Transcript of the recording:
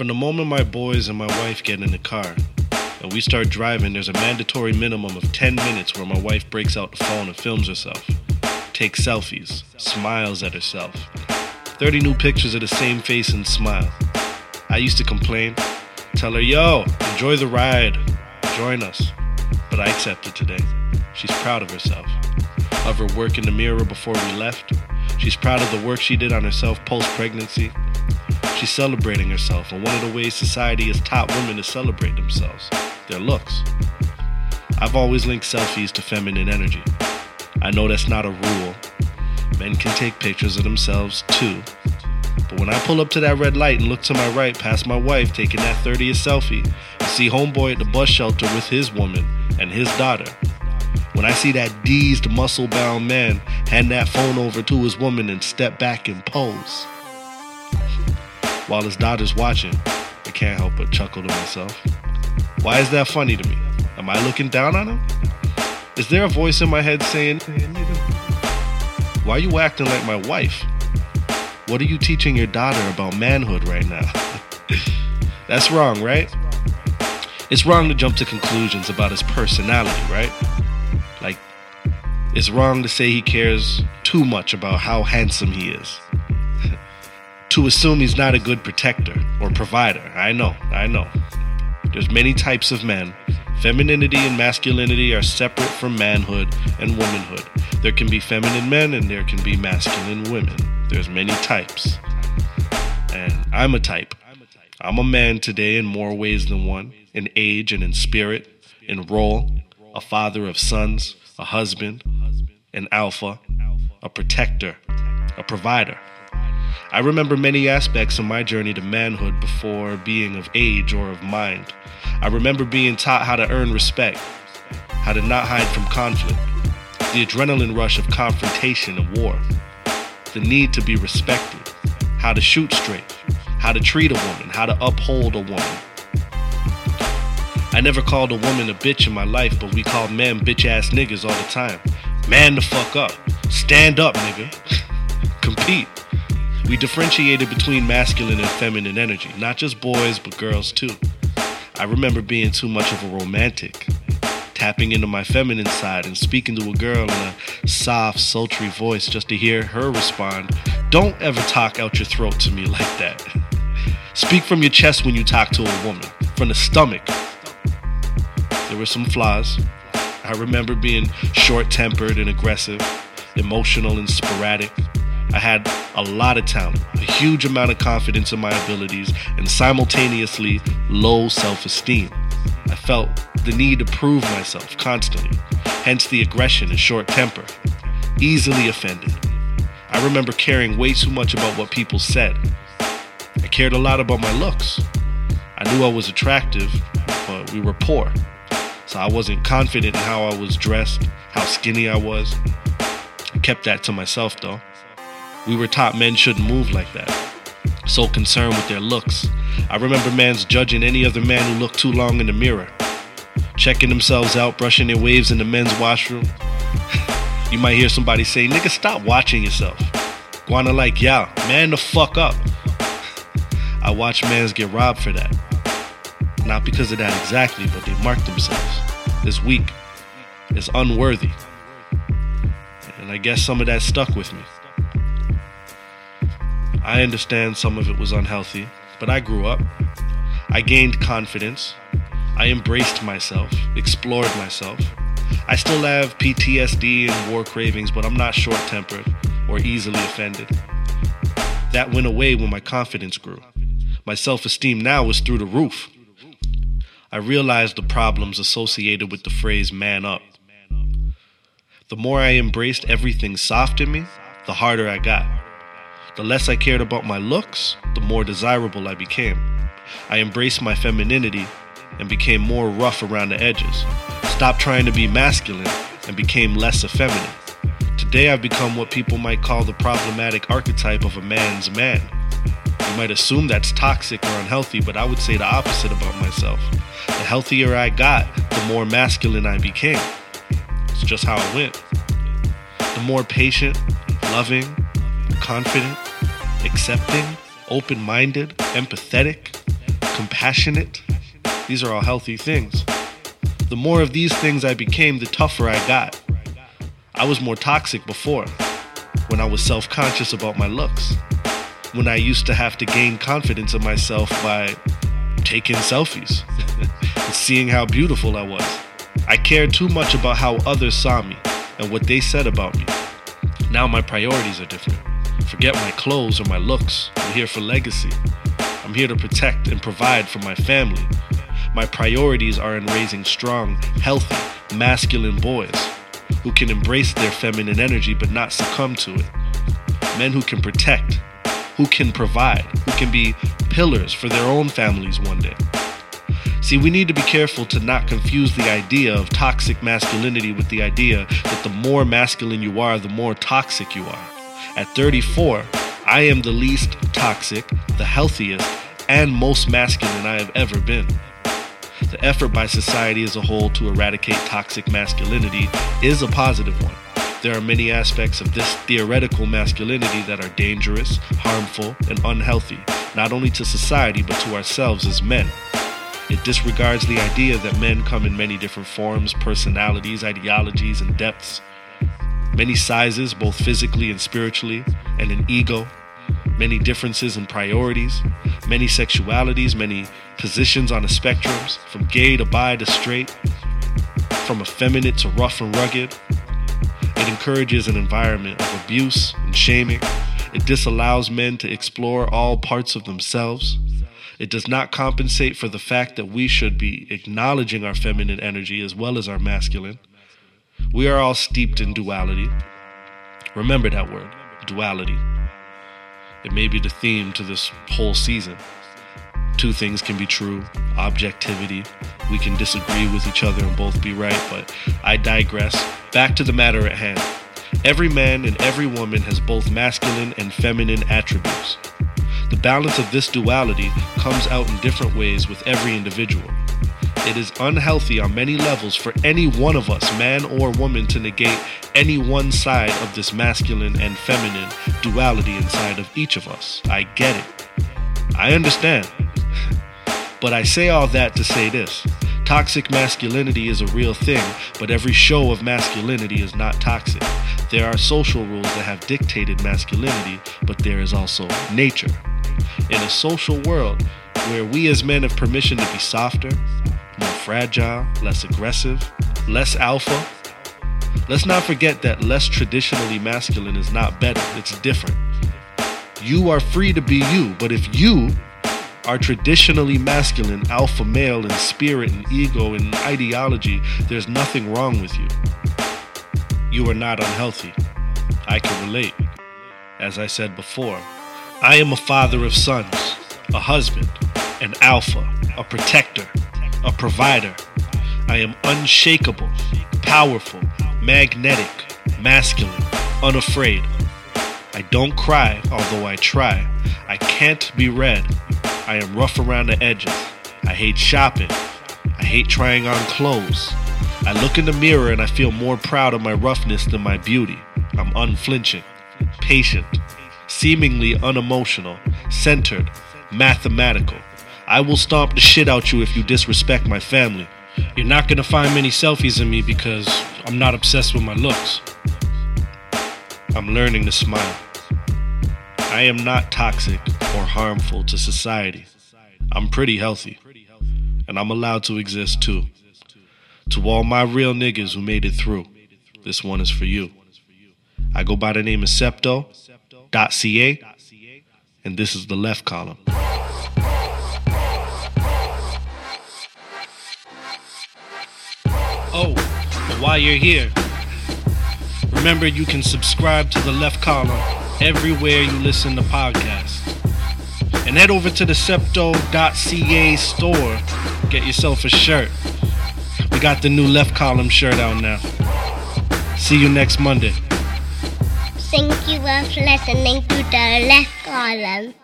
From the moment my boys and my wife get in the car and we start driving, there's a mandatory minimum of 10 minutes where my wife breaks out the phone and films herself, takes selfies, smiles at herself. 30 new pictures of the same face and smile. I used to complain, tell her, yo, enjoy the ride, join us. But I accepted today. She's proud of herself, of her work in the mirror before we left. She's proud of the work she did on herself post pregnancy. She's celebrating herself, and one of the ways society has taught women to celebrate themselves their looks. I've always linked selfies to feminine energy. I know that's not a rule. Men can take pictures of themselves too. But when I pull up to that red light and look to my right past my wife taking that 30th selfie I see homeboy at the bus shelter with his woman and his daughter, when I see that deezed, muscle bound man hand that phone over to his woman and step back and pose, while his daughter's watching, I can't help but chuckle to myself. Why is that funny to me? Am I looking down on him? Is there a voice in my head saying, Why are you acting like my wife? What are you teaching your daughter about manhood right now? That's wrong, right? It's wrong to jump to conclusions about his personality, right? Like, it's wrong to say he cares too much about how handsome he is. To assume he's not a good protector or provider. I know, I know. There's many types of men. Femininity and masculinity are separate from manhood and womanhood. There can be feminine men and there can be masculine women. There's many types. And I'm a type. I'm a man today in more ways than one, in age and in spirit, in role, a father of sons, a husband, an alpha, a protector, a provider. I remember many aspects of my journey to manhood before being of age or of mind. I remember being taught how to earn respect, how to not hide from conflict, the adrenaline rush of confrontation and war, the need to be respected, how to shoot straight, how to treat a woman, how to uphold a woman. I never called a woman a bitch in my life, but we called men bitch ass niggas all the time. Man the fuck up. Stand up, nigga. Compete. We differentiated between masculine and feminine energy, not just boys, but girls too. I remember being too much of a romantic, tapping into my feminine side and speaking to a girl in a soft, sultry voice just to hear her respond, Don't ever talk out your throat to me like that. Speak from your chest when you talk to a woman, from the stomach. There were some flaws. I remember being short tempered and aggressive, emotional and sporadic. I had a lot of talent, a huge amount of confidence in my abilities, and simultaneously low self esteem. I felt the need to prove myself constantly, hence the aggression and short temper. Easily offended. I remember caring way too much about what people said. I cared a lot about my looks. I knew I was attractive, but we were poor. So I wasn't confident in how I was dressed, how skinny I was. I kept that to myself though. We were taught men shouldn't move like that. So concerned with their looks. I remember mans judging any other man who looked too long in the mirror. Checking themselves out, brushing their waves in the men's washroom. you might hear somebody say, nigga, stop watching yourself. Wanna like, yeah, man the fuck up. I watch mans get robbed for that. Not because of that exactly, but they mark themselves as weak, as unworthy. And I guess some of that stuck with me. I understand some of it was unhealthy, but I grew up. I gained confidence. I embraced myself, explored myself. I still have PTSD and war cravings, but I'm not short tempered or easily offended. That went away when my confidence grew. My self esteem now is through the roof. I realized the problems associated with the phrase man up. The more I embraced everything soft in me, the harder I got. The less I cared about my looks, the more desirable I became. I embraced my femininity and became more rough around the edges. Stopped trying to be masculine and became less effeminate. Today I've become what people might call the problematic archetype of a man's man. You might assume that's toxic or unhealthy, but I would say the opposite about myself. The healthier I got, the more masculine I became. It's just how it went. The more patient, loving, confident, accepting, open minded, empathetic, compassionate. These are all healthy things. The more of these things I became, the tougher I got. I was more toxic before, when I was self conscious about my looks, when I used to have to gain confidence in myself by taking selfies, and seeing how beautiful I was. I cared too much about how others saw me and what they said about me. Now my priorities are different. Forget my clothes or my looks. I'm here for legacy. I'm here to protect and provide for my family. My priorities are in raising strong, healthy, masculine boys who can embrace their feminine energy but not succumb to it. Men who can protect, who can provide, who can be pillars for their own families one day. See, we need to be careful to not confuse the idea of toxic masculinity with the idea that the more masculine you are, the more toxic you are. At 34, I am the least toxic, the healthiest, and most masculine I have ever been. The effort by society as a whole to eradicate toxic masculinity is a positive one. There are many aspects of this theoretical masculinity that are dangerous, harmful, and unhealthy, not only to society but to ourselves as men. It disregards the idea that men come in many different forms, personalities, ideologies, and depths. Many sizes, both physically and spiritually, and in ego. Many differences in priorities, many sexualities, many positions on the spectrums, from gay to bi to straight, from effeminate to rough and rugged. It encourages an environment of abuse and shaming. It disallows men to explore all parts of themselves. It does not compensate for the fact that we should be acknowledging our feminine energy as well as our masculine. We are all steeped in duality. Remember that word, duality. It may be the theme to this whole season. Two things can be true objectivity. We can disagree with each other and both be right, but I digress. Back to the matter at hand. Every man and every woman has both masculine and feminine attributes. The balance of this duality comes out in different ways with every individual. It is unhealthy on many levels for any one of us, man or woman, to negate any one side of this masculine and feminine duality inside of each of us. I get it. I understand. but I say all that to say this toxic masculinity is a real thing, but every show of masculinity is not toxic. There are social rules that have dictated masculinity, but there is also nature in a social world where we as men have permission to be softer, more fragile, less aggressive, less alpha. Let's not forget that less traditionally masculine is not better, it's different. You are free to be you, but if you are traditionally masculine, alpha male in spirit and ego and ideology, there's nothing wrong with you. You are not unhealthy. I can relate. As I said before, I am a father of sons, a husband, an alpha, a protector, a provider. I am unshakable, powerful, magnetic, masculine, unafraid. I don't cry, although I try. I can't be read. I am rough around the edges. I hate shopping. I hate trying on clothes. I look in the mirror and I feel more proud of my roughness than my beauty. I'm unflinching, patient, seemingly unemotional, centered, mathematical. I will stomp the shit out you if you disrespect my family. You're not gonna find many selfies in me because I'm not obsessed with my looks. I'm learning to smile. I am not toxic or harmful to society. I'm pretty healthy. And I'm allowed to exist too. To all my real niggas who made it through, this one is for you. I go by the name of Septo. .ca, and this is the left column. Oh, but while you're here, remember you can subscribe to the left column everywhere you listen to podcasts. And head over to the Septo.ca store, get yourself a shirt. We got the new left column shirt out now. See you next Monday. Thank you for listening to the left column.